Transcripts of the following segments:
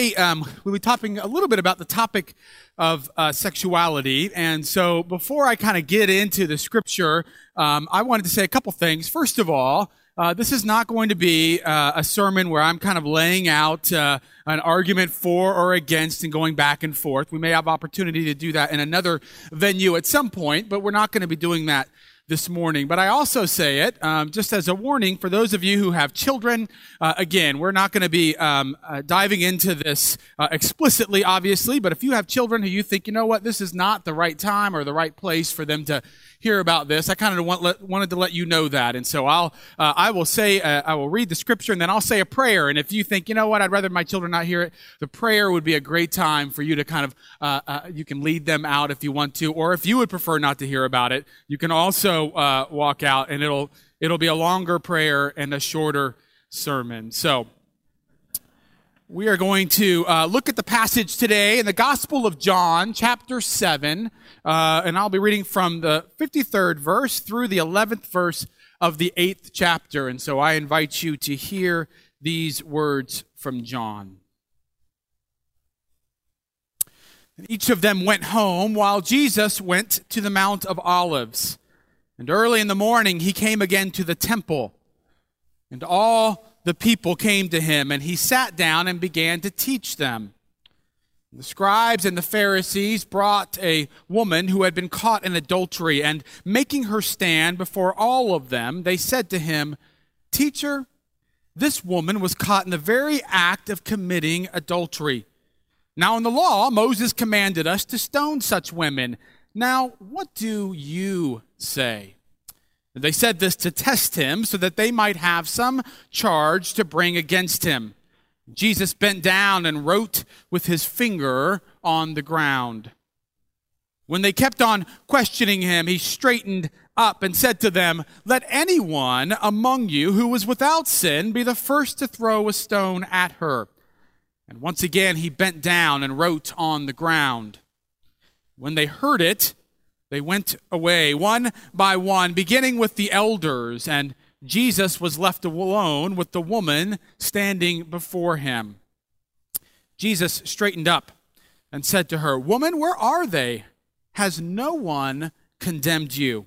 Hey, um, we'll be talking a little bit about the topic of uh, sexuality. And so before I kind of get into the scripture, um, I wanted to say a couple things. First of all, uh, this is not going to be uh, a sermon where I'm kind of laying out uh, an argument for or against and going back and forth. We may have opportunity to do that in another venue at some point, but we're not going to be doing that this morning. But I also say it um, just as a warning for those of you who have children. Uh, again, we're not going to be um, uh, diving into this uh, explicitly, obviously, but if you have children who you think, you know what, this is not the right time or the right place for them to hear about this. I kind of want, wanted to let you know that. And so I'll, uh, I will say, uh, I will read the scripture and then I'll say a prayer. And if you think, you know what, I'd rather my children not hear it, the prayer would be a great time for you to kind of, uh, uh you can lead them out if you want to, or if you would prefer not to hear about it, you can also uh, walk out and it'll, it'll be a longer prayer and a shorter sermon. So, we are going to uh, look at the passage today in the Gospel of John, chapter 7, uh, and I'll be reading from the 53rd verse through the 11th verse of the 8th chapter. And so I invite you to hear these words from John. And each of them went home while Jesus went to the Mount of Olives. And early in the morning he came again to the temple, and all the people came to him, and he sat down and began to teach them. The scribes and the Pharisees brought a woman who had been caught in adultery, and making her stand before all of them, they said to him, Teacher, this woman was caught in the very act of committing adultery. Now, in the law, Moses commanded us to stone such women. Now, what do you say? They said this to test him so that they might have some charge to bring against him. Jesus bent down and wrote with his finger on the ground. When they kept on questioning him, he straightened up and said to them, Let anyone among you who is without sin be the first to throw a stone at her. And once again he bent down and wrote on the ground. When they heard it, they went away one by one, beginning with the elders, and Jesus was left alone with the woman standing before him. Jesus straightened up and said to her, Woman, where are they? Has no one condemned you?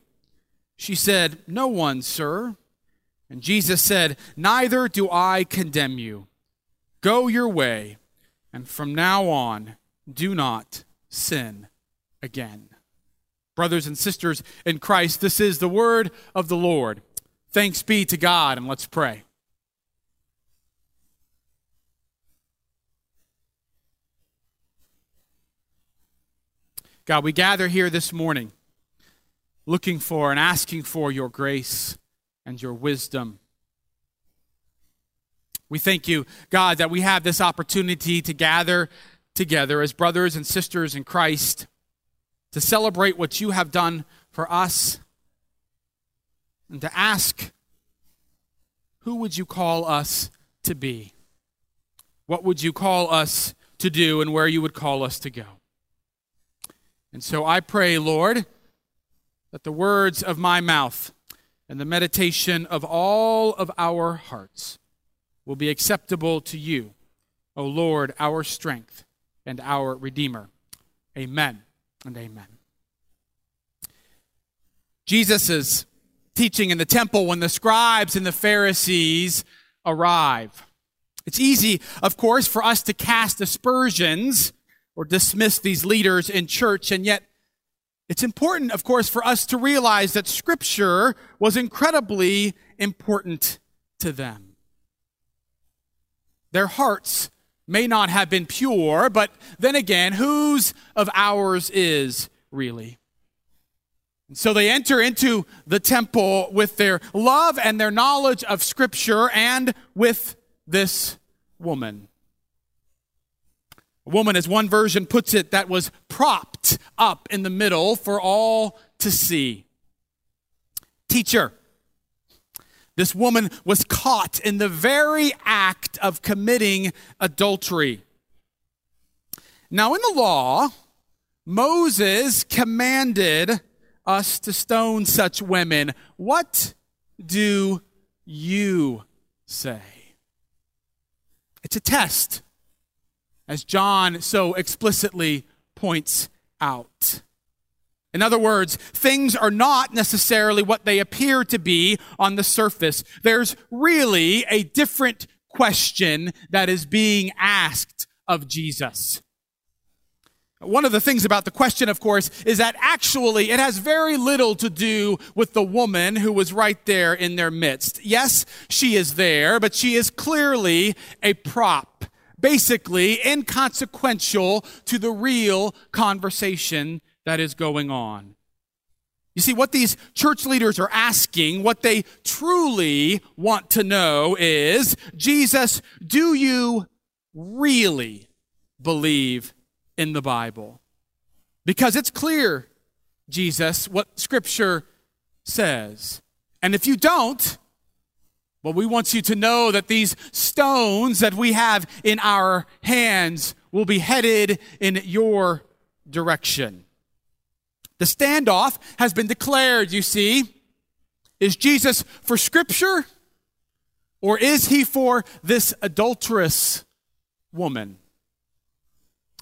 She said, No one, sir. And Jesus said, Neither do I condemn you. Go your way, and from now on, do not sin again. Brothers and sisters in Christ, this is the word of the Lord. Thanks be to God, and let's pray. God, we gather here this morning looking for and asking for your grace and your wisdom. We thank you, God, that we have this opportunity to gather together as brothers and sisters in Christ to celebrate what you have done for us, and to ask, who would you call us to be? What would you call us to do, and where you would call us to go? And so I pray, Lord, that the words of my mouth and the meditation of all of our hearts will be acceptable to you, O Lord, our strength and our Redeemer. Amen and amen. Jesus is teaching in the temple when the scribes and the Pharisees arrive. It's easy, of course, for us to cast aspersions or dismiss these leaders in church, and yet it's important, of course, for us to realize that Scripture was incredibly important to them. Their hearts may not have been pure, but then again, whose of ours is really? And so they enter into the temple with their love and their knowledge of Scripture and with this woman. A woman, as one version puts it, that was propped up in the middle for all to see. Teacher, this woman was caught in the very act of committing adultery. Now, in the law, Moses commanded us to stone such women. What do you say? It's a test. as John so explicitly points out. In other words, things are not necessarily what they appear to be on the surface. There's really a different question that is being asked of Jesus. One of the things about the question, of course, is that actually it has very little to do with the woman who was right there in their midst. Yes, she is there, but she is clearly a prop, basically inconsequential to the real conversation that is going on. You see, what these church leaders are asking, what they truly want to know is, Jesus, do you really believe in the Bible? Because it's clear, Jesus, what Scripture says. And if you don't, well, we want you to know that these stones that we have in our hands will be headed in your direction. The standoff has been declared, you see. Is Jesus for Scripture or is he for this adulterous woman?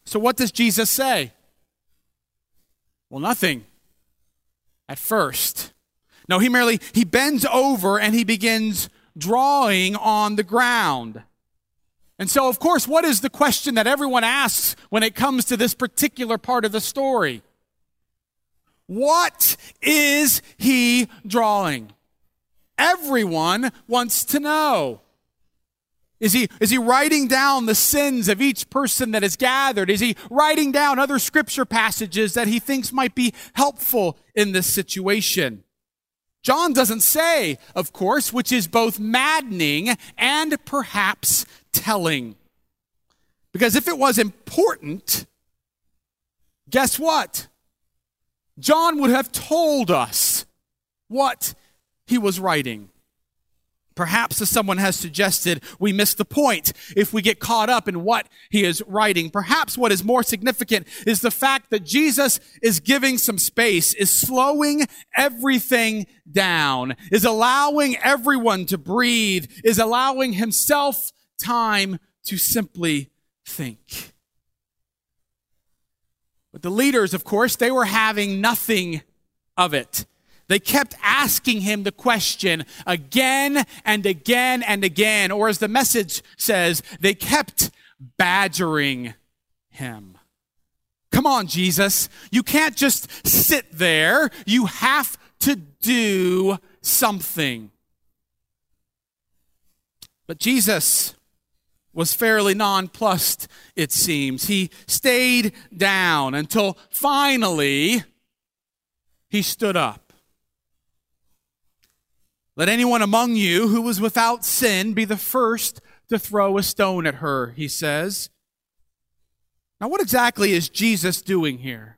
So, what does Jesus say? Well, nothing at first. No, he merely he bends over and he begins drawing on the ground. And so, of course, what is the question that everyone asks when it comes to this particular part of the story? What is he drawing? Everyone wants to know. Is he, is he writing down the sins of each person that is gathered? Is he writing down other scripture passages that he thinks might be helpful in this situation? John doesn't say, of course, which is both maddening and perhaps telling. Because if it was important, guess what? John would have told us what he was writing. Perhaps, as someone has suggested, we miss the point if we get caught up in what he is writing. Perhaps what is more significant is the fact that Jesus is giving some space, is slowing everything down, is allowing everyone to breathe, is allowing himself time to simply think. But the leaders, of course, they were having nothing of it. They kept asking him the question again and again and again. Or as the message says, they kept badgering him. Come on, Jesus. You can't just sit there. You have to do something. But Jesus was fairly nonplussed, it seems. He stayed down until finally he stood up. Let anyone among you who was without sin be the first to throw a stone at her, he says. Now, what exactly is Jesus doing here?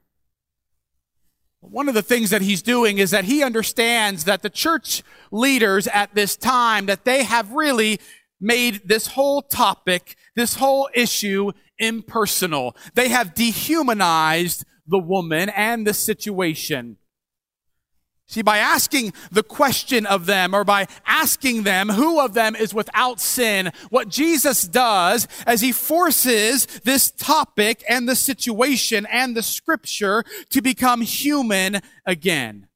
One of the things that he's doing is that he understands that the church leaders at this time, that they have really made this whole topic, this whole issue impersonal. They have dehumanized the woman and the situation. See, by asking the question of them or by asking them who of them is without sin, what Jesus does as he forces this topic and the situation and the scripture to become human again.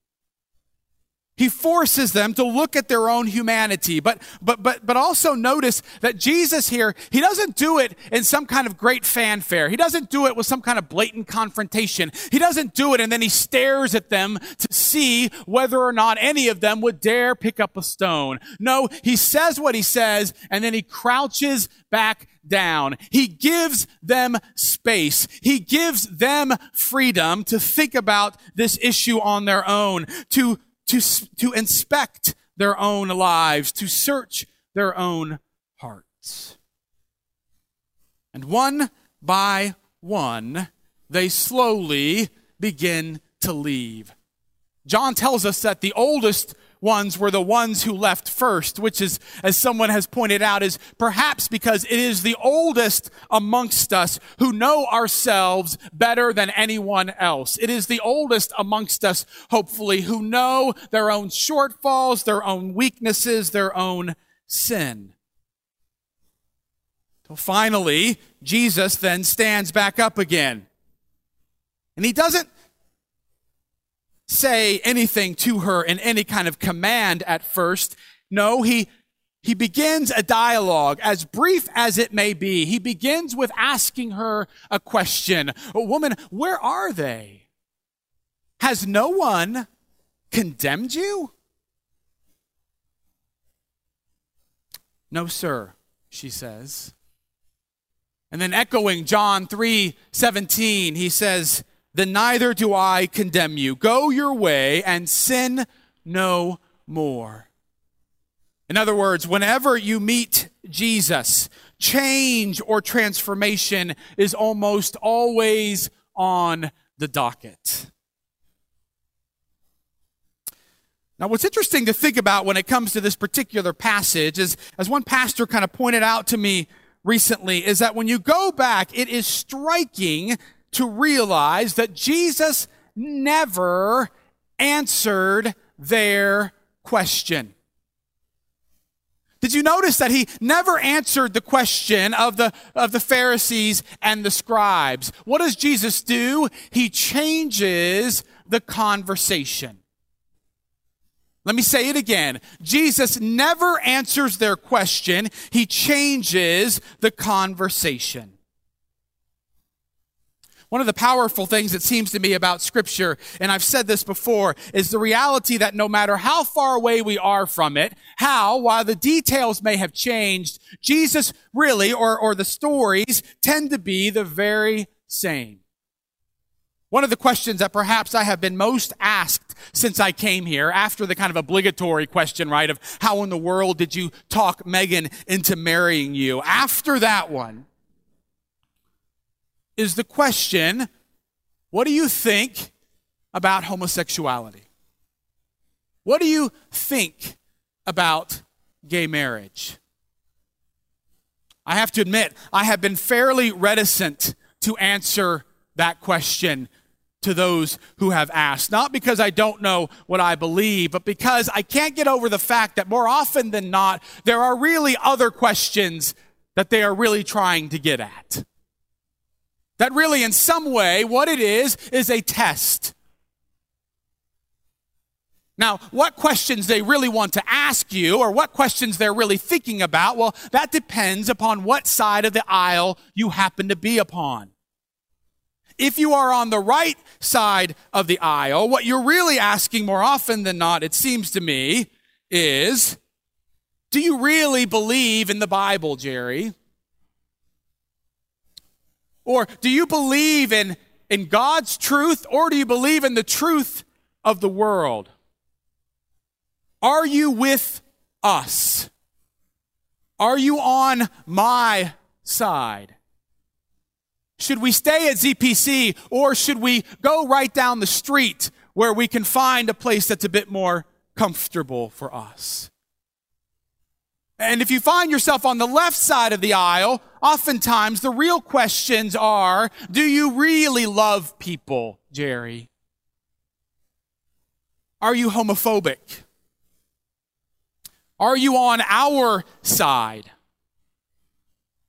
He forces them to look at their own humanity. But, but, but, but also notice that Jesus here, he doesn't do it in some kind of great fanfare. He doesn't do it with some kind of blatant confrontation. He doesn't do it and then he stares at them to see whether or not any of them would dare pick up a stone. No, he says what he says and then he crouches back down. He gives them space. He gives them freedom to think about this issue on their own, to to, to inspect their own lives, to search their own hearts. And one by one, they slowly begin to leave. John tells us that the oldest ones were the ones who left first, which is, as someone has pointed out, is perhaps because it is the oldest amongst us who know ourselves better than anyone else. It is the oldest amongst us, hopefully, who know their own shortfalls, their own weaknesses, their own sin. Till finally, Jesus then stands back up again. And he doesn't say anything to her in any kind of command at first. No, he, he begins a dialogue, as brief as it may be. He begins with asking her a question. Oh, woman, where are they? Has no one condemned you? No, sir, she says. And then echoing John 3 17, he says, Then neither do I condemn you. Go your way and sin no more. In other words, whenever you meet Jesus, change or transformation is almost always on the docket. Now, what's interesting to think about when it comes to this particular passage is, as one pastor kind of pointed out to me recently, is that when you go back, it is striking to realize that Jesus never answered their question. Did you notice that he never answered the question of the, of the Pharisees and the scribes? What does Jesus do? He changes the conversation. Let me say it again. Jesus never answers their question. He changes the conversation. One of the powerful things that seems to me about scripture, and I've said this before, is the reality that no matter how far away we are from it, how, while the details may have changed, Jesus really, or, or the stories tend to be the very same. One of the questions that perhaps I have been most asked since I came here, after the kind of obligatory question, right, of how in the world did you talk Megan into marrying you? After that one is the question, what do you think about homosexuality? What do you think about gay marriage? I have to admit, I have been fairly reticent to answer that question to those who have asked. Not because I don't know what I believe, but because I can't get over the fact that more often than not, there are really other questions that they are really trying to get at. That really, in some way, what it is, is a test. Now, what questions they really want to ask you or what questions they're really thinking about, well, that depends upon what side of the aisle you happen to be upon. If you are on the right side of the aisle, what you're really asking more often than not, it seems to me, is do you really believe in the Bible, Jerry? Or do you believe in, in God's truth or do you believe in the truth of the world? Are you with us? Are you on my side? Should we stay at ZPC or should we go right down the street where we can find a place that's a bit more comfortable for us? And if you find yourself on the left side of the aisle, oftentimes the real questions are, do you really love people, Jerry? Are you homophobic? Are you on our side?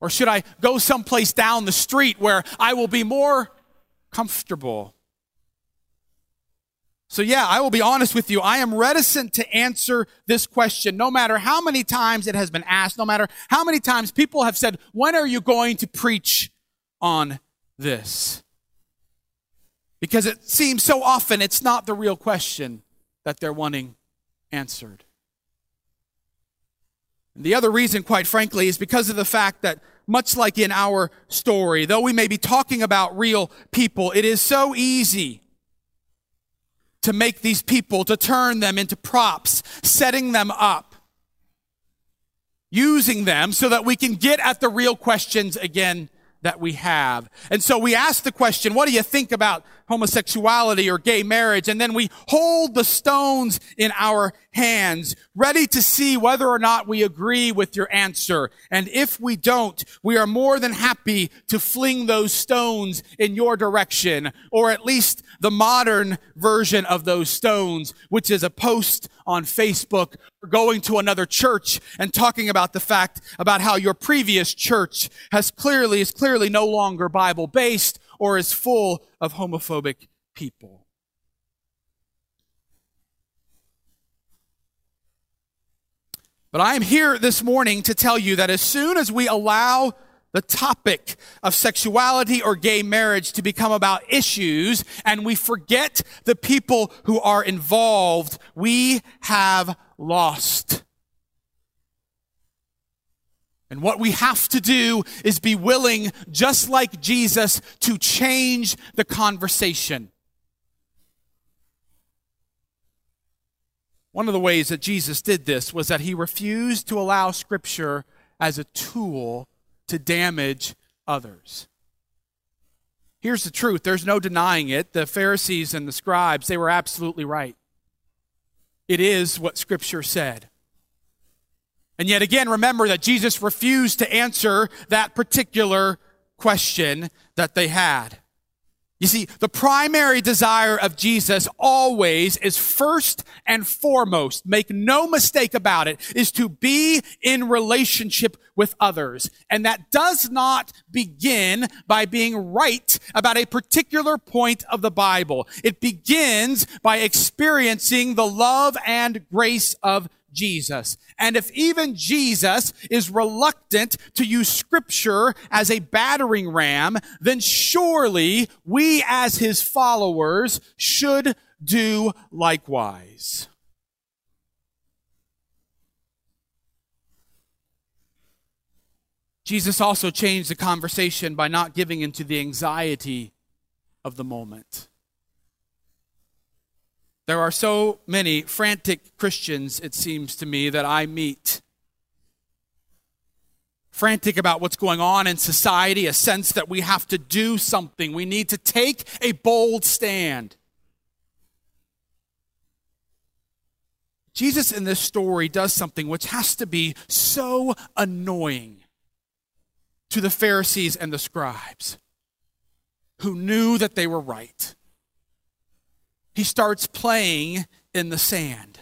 Or should I go someplace down the street where I will be more comfortable? So, yeah, I will be honest with you. I am reticent to answer this question, no matter how many times it has been asked, no matter how many times people have said, When are you going to preach on this? Because it seems so often it's not the real question that they're wanting answered. The other reason, quite frankly, is because of the fact that much like in our story, though we may be talking about real people, it is so easy to make these people, to turn them into props, setting them up, using them so that we can get at the real questions again that we have. And so we ask the question, what do you think about homosexuality or gay marriage? And then we hold the stones in our hands, ready to see whether or not we agree with your answer. And if we don't, we are more than happy to fling those stones in your direction, or at least the modern version of those stones, which is a post on Facebook going to another church and talking about the fact about how your previous church has clearly, is clearly no longer Bible based or is full of homophobic people. But I am here this morning to tell you that as soon as we allow the topic of sexuality or gay marriage to become about issues and we forget the people who are involved, we have lost. And what we have to do is be willing, just like Jesus, to change the conversation. One of the ways that Jesus did this was that he refused to allow Scripture as a tool to damage others. Here's the truth there's no denying it. The Pharisees and the scribes, they were absolutely right. It is what Scripture said. And yet again, remember that Jesus refused to answer that particular question that they had. You see, the primary desire of Jesus always is first and foremost, make no mistake about it, is to be in relationship with others. And that does not begin by being right about a particular point of the Bible. It begins by experiencing the love and grace of Jesus. And if even Jesus is reluctant to use scripture as a battering ram, then surely we as his followers should do likewise. Jesus also changed the conversation by not giving into the anxiety of the moment. There are so many frantic Christians, it seems to me, that I meet. Frantic about what's going on in society, a sense that we have to do something. We need to take a bold stand. Jesus in this story does something which has to be so annoying to the Pharisees and the scribes who knew that they were right he starts playing in the sand.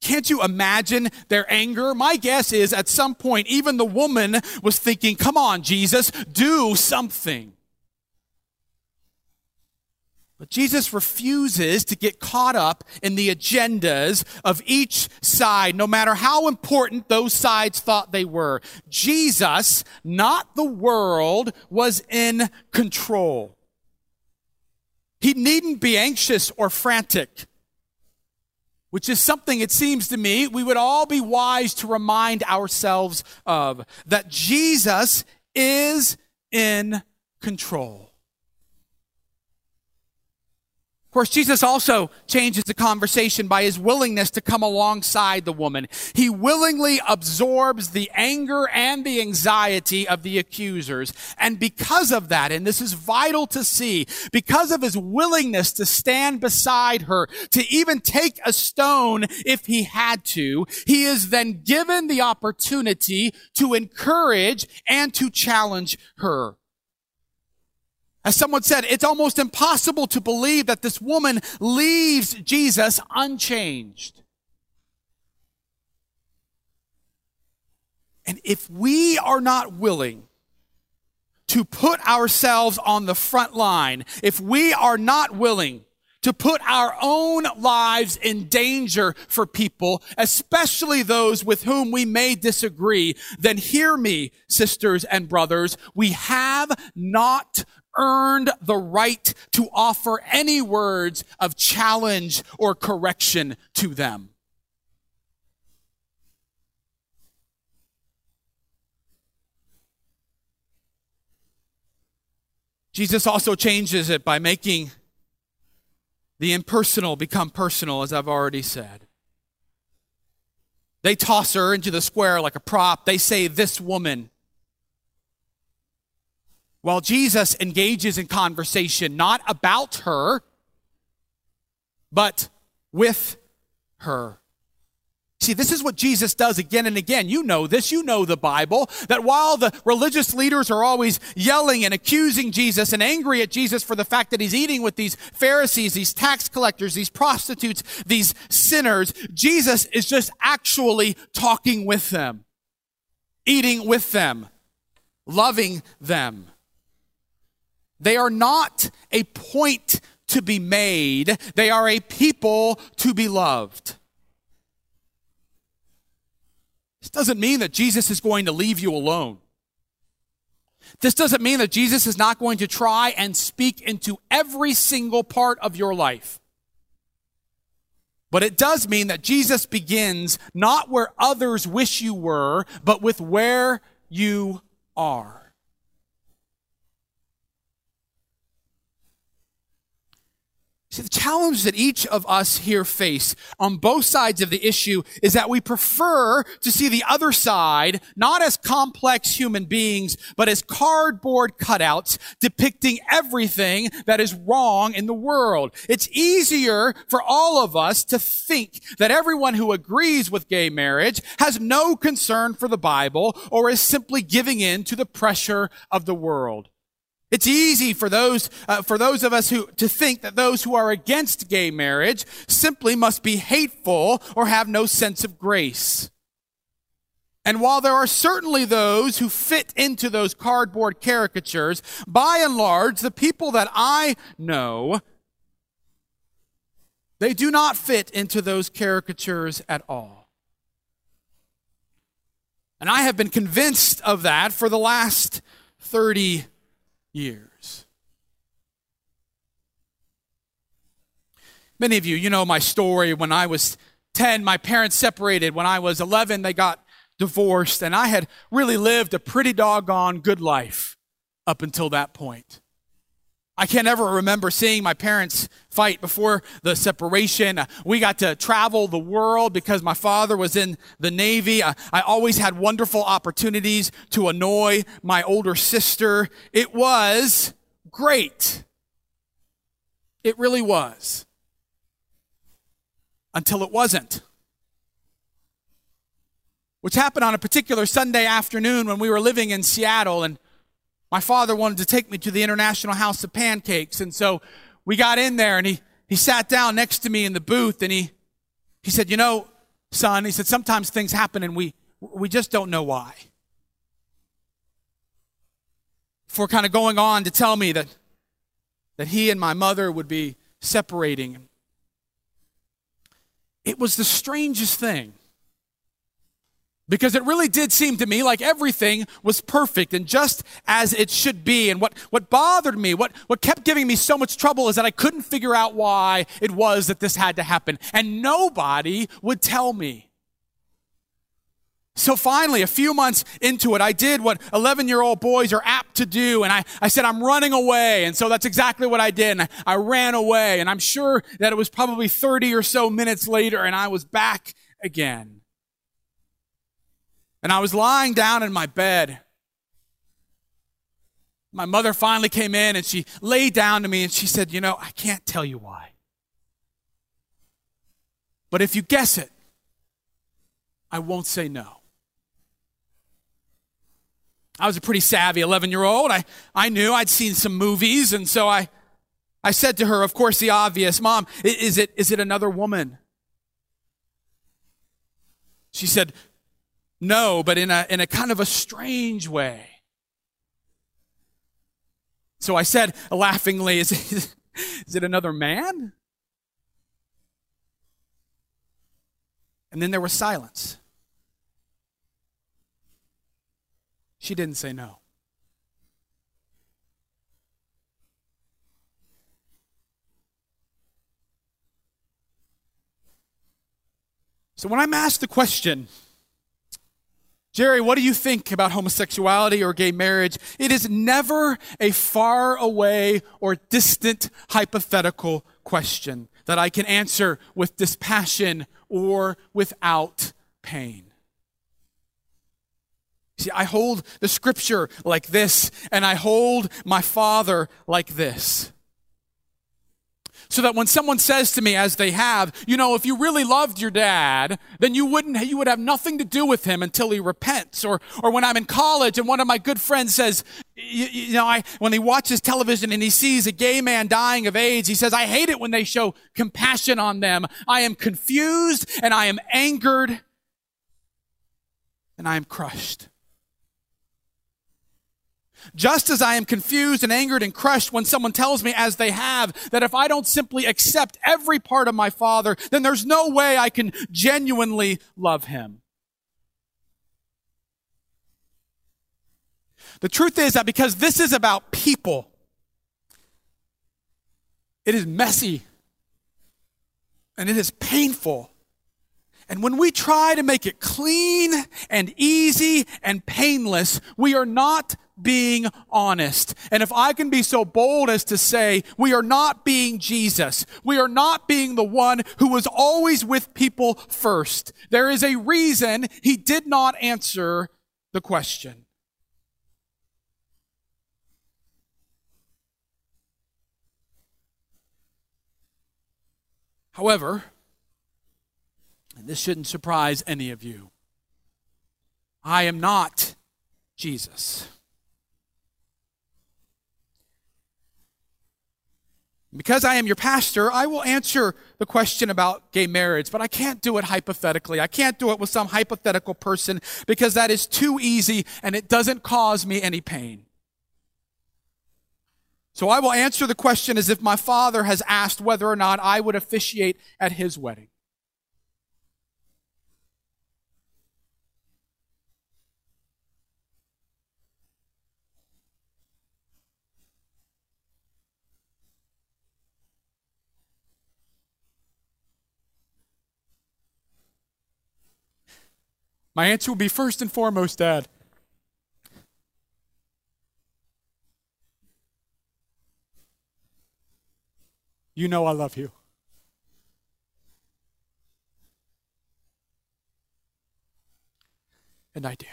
Can't you imagine their anger? My guess is at some point, even the woman was thinking, Come on, Jesus, do something. But Jesus refuses to get caught up in the agendas of each side, no matter how important those sides thought they were. Jesus, not the world, was in control. He needn't be anxious or frantic, which is something it seems to me we would all be wise to remind ourselves of that Jesus is in control. Of course, Jesus also changes the conversation by his willingness to come alongside the woman. He willingly absorbs the anger and the anxiety of the accusers. And because of that, and this is vital to see, because of his willingness to stand beside her, to even take a stone if he had to, he is then given the opportunity to encourage and to challenge her. As someone said, it's almost impossible to believe that this woman leaves Jesus unchanged. And if we are not willing to put ourselves on the front line, if we are not willing to put our own lives in danger for people, especially those with whom we may disagree, then hear me, sisters and brothers, we have not earned the right to offer any words of challenge or correction to them. Jesus also changes it by making the impersonal become personal, as I've already said. They toss her into the square like a prop. They say, This woman. While Jesus engages in conversation not about her, but with her. See, this is what Jesus does again and again. You know this, you know the Bible, that while the religious leaders are always yelling and accusing Jesus and angry at Jesus for the fact that he's eating with these Pharisees, these tax collectors, these prostitutes, these sinners, Jesus is just actually talking with them, eating with them, loving them. They are not a point to be made, they are a people to be loved. This doesn't mean that Jesus is going to leave you alone. This doesn't mean that Jesus is not going to try and speak into every single part of your life. But it does mean that Jesus begins not where others wish you were, but with where you are. See, the challenge that each of us here face on both sides of the issue is that we prefer to see the other side not as complex human beings, but as cardboard cutouts depicting everything that is wrong in the world. It's easier for all of us to think that everyone who agrees with gay marriage has no concern for the Bible or is simply giving in to the pressure of the world. It's easy for those, uh, for those of us who, to think that those who are against gay marriage simply must be hateful or have no sense of grace. And while there are certainly those who fit into those cardboard caricatures, by and large, the people that I know, they do not fit into those caricatures at all. And I have been convinced of that for the last 30 years. Many of you, you know my story. When I was 10, my parents separated. When I was 11, they got divorced. And I had really lived a pretty doggone good life up until that point. I can't ever remember seeing my parents fight before the separation. We got to travel the world because my father was in the Navy. I, I, always had wonderful opportunities to annoy my older sister. It was great. It really was. Until it wasn't. Which happened on a particular Sunday afternoon when we were living in Seattle and my father wanted to take me to the International House of Pancakes. And so we got in there and he, he sat down next to me in the booth and he, he said, you know, son, he said, sometimes things happen and we, we just don't know why. For kind of going on to tell me that, that he and my mother would be separating. It was the strangest thing. Because it really did seem to me like everything was perfect and just as it should be. And what, what bothered me, what, what kept giving me so much trouble is that I couldn't figure out why it was that this had to happen. And nobody would tell me. So finally, a few months into it, I did what 11 year old boys are apt to do. And I, I said, I'm running away. And so that's exactly what I did. And I, I ran away. And I'm sure that it was probably 30 or so minutes later and I was back again. And I was lying down in my bed. My mother finally came in and she laid down to me and she said, You know, I can't tell you why. But if you guess it, I won't say no. I was a pretty savvy 11 year old. I, I knew I'd seen some movies, and so I, I said to her, of course, the obvious, Mom, is it, is it another woman? She said, no, but in a, in a kind of a strange way. So I said laughingly, is it, is it another man? And then there was silence. She didn't say no. So when I'm asked the question, Jerry, what do you think about homosexuality or gay marriage? It is never a far away or distant hypothetical question that I can answer with dispassion or without pain. See, I hold the scripture like this, and I hold my Father like this. So that when someone says to me, as they have, you know, if you really loved your dad, then you wouldn't, you would have nothing to do with him until he repents. Or, or when I'm in college and one of my good friends says, you, you know, I, when he watches television and he sees a gay man dying of AIDS, he says, I hate it when they show compassion on them. I am confused and I am angered and I am crushed. Just as I am confused and angered and crushed when someone tells me, as they have, that if I don't simply accept every part of my Father, then there's no way I can genuinely love Him. The truth is that because this is about people, it is messy and it is painful. And when we try to make it clean and easy and painless, we are not being honest. And if I can be so bold as to say, we are not being Jesus. We are not being the one who was always with people first. There is a reason he did not answer the question. However, and this shouldn't surprise any of you, I am not Jesus. Because I am your pastor, I will answer the question about gay marriage, but I can't do it hypothetically. I can't do it with some hypothetical person because that is too easy and it doesn't cause me any pain. So I will answer the question as if my father has asked whether or not I would officiate at his wedding. My answer will be first and foremost, Dad. You know I love you. And I do.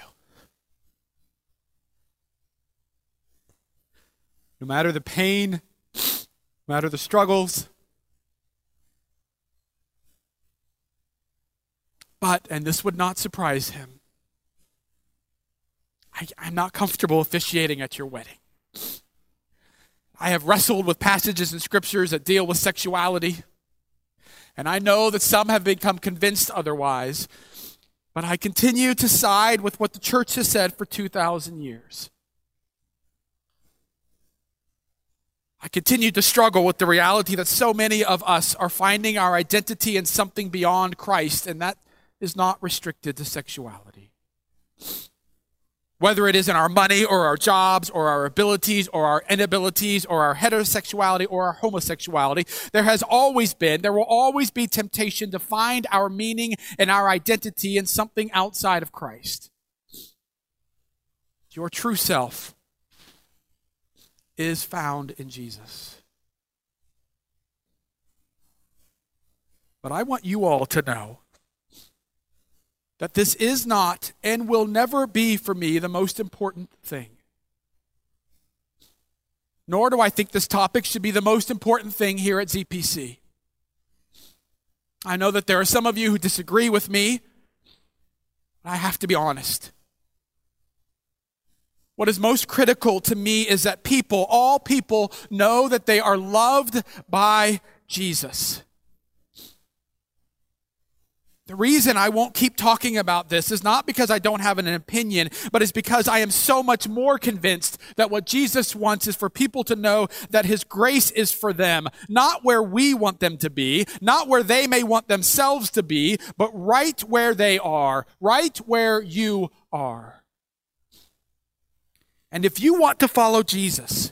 No matter the pain, no matter the struggles, But, and this would not surprise him, I, I'm not comfortable officiating at your wedding. I have wrestled with passages in scriptures that deal with sexuality. And I know that some have become convinced otherwise. But I continue to side with what the church has said for 2,000 years. I continue to struggle with the reality that so many of us are finding our identity in something beyond Christ, and that is not restricted to sexuality. Whether it is in our money or our jobs or our abilities or our inabilities or our heterosexuality or our homosexuality, there has always been, there will always be temptation to find our meaning and our identity in something outside of Christ. Your true self is found in Jesus. But I want you all to know that this is not and will never be for me the most important thing. Nor do I think this topic should be the most important thing here at ZPC. I know that there are some of you who disagree with me. But I have to be honest. What is most critical to me is that people, all people, know that they are loved by Jesus. The reason I won't keep talking about this is not because I don't have an opinion, but it's because I am so much more convinced that what Jesus wants is for people to know that his grace is for them, not where we want them to be, not where they may want themselves to be, but right where they are, right where you are. And if you want to follow Jesus,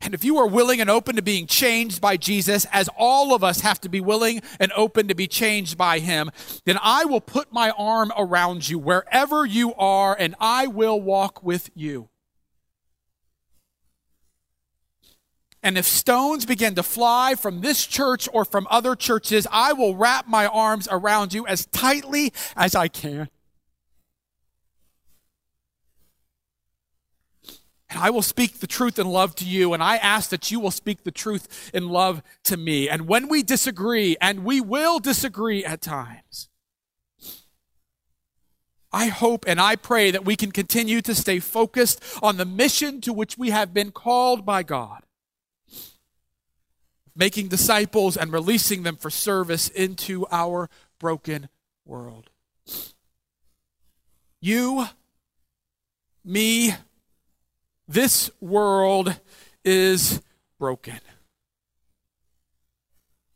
and if you are willing and open to being changed by Jesus, as all of us have to be willing and open to be changed by him, then I will put my arm around you wherever you are and I will walk with you. And if stones begin to fly from this church or from other churches, I will wrap my arms around you as tightly as I can. And I will speak the truth in love to you, and I ask that you will speak the truth in love to me. And when we disagree, and we will disagree at times, I hope and I pray that we can continue to stay focused on the mission to which we have been called by God making disciples and releasing them for service into our broken world. You, me, this world is broken.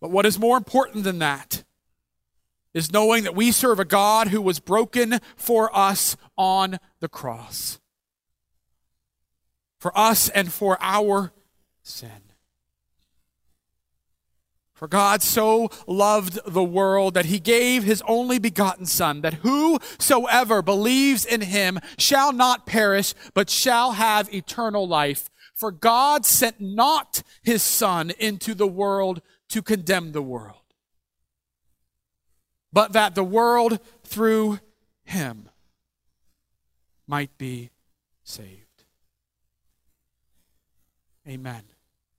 But what is more important than that is knowing that we serve a God who was broken for us on the cross. For us and for our sin. For God so loved the world that he gave his only begotten Son, that whosoever believes in him shall not perish, but shall have eternal life. For God sent not his Son into the world to condemn the world, but that the world through him might be saved. Amen.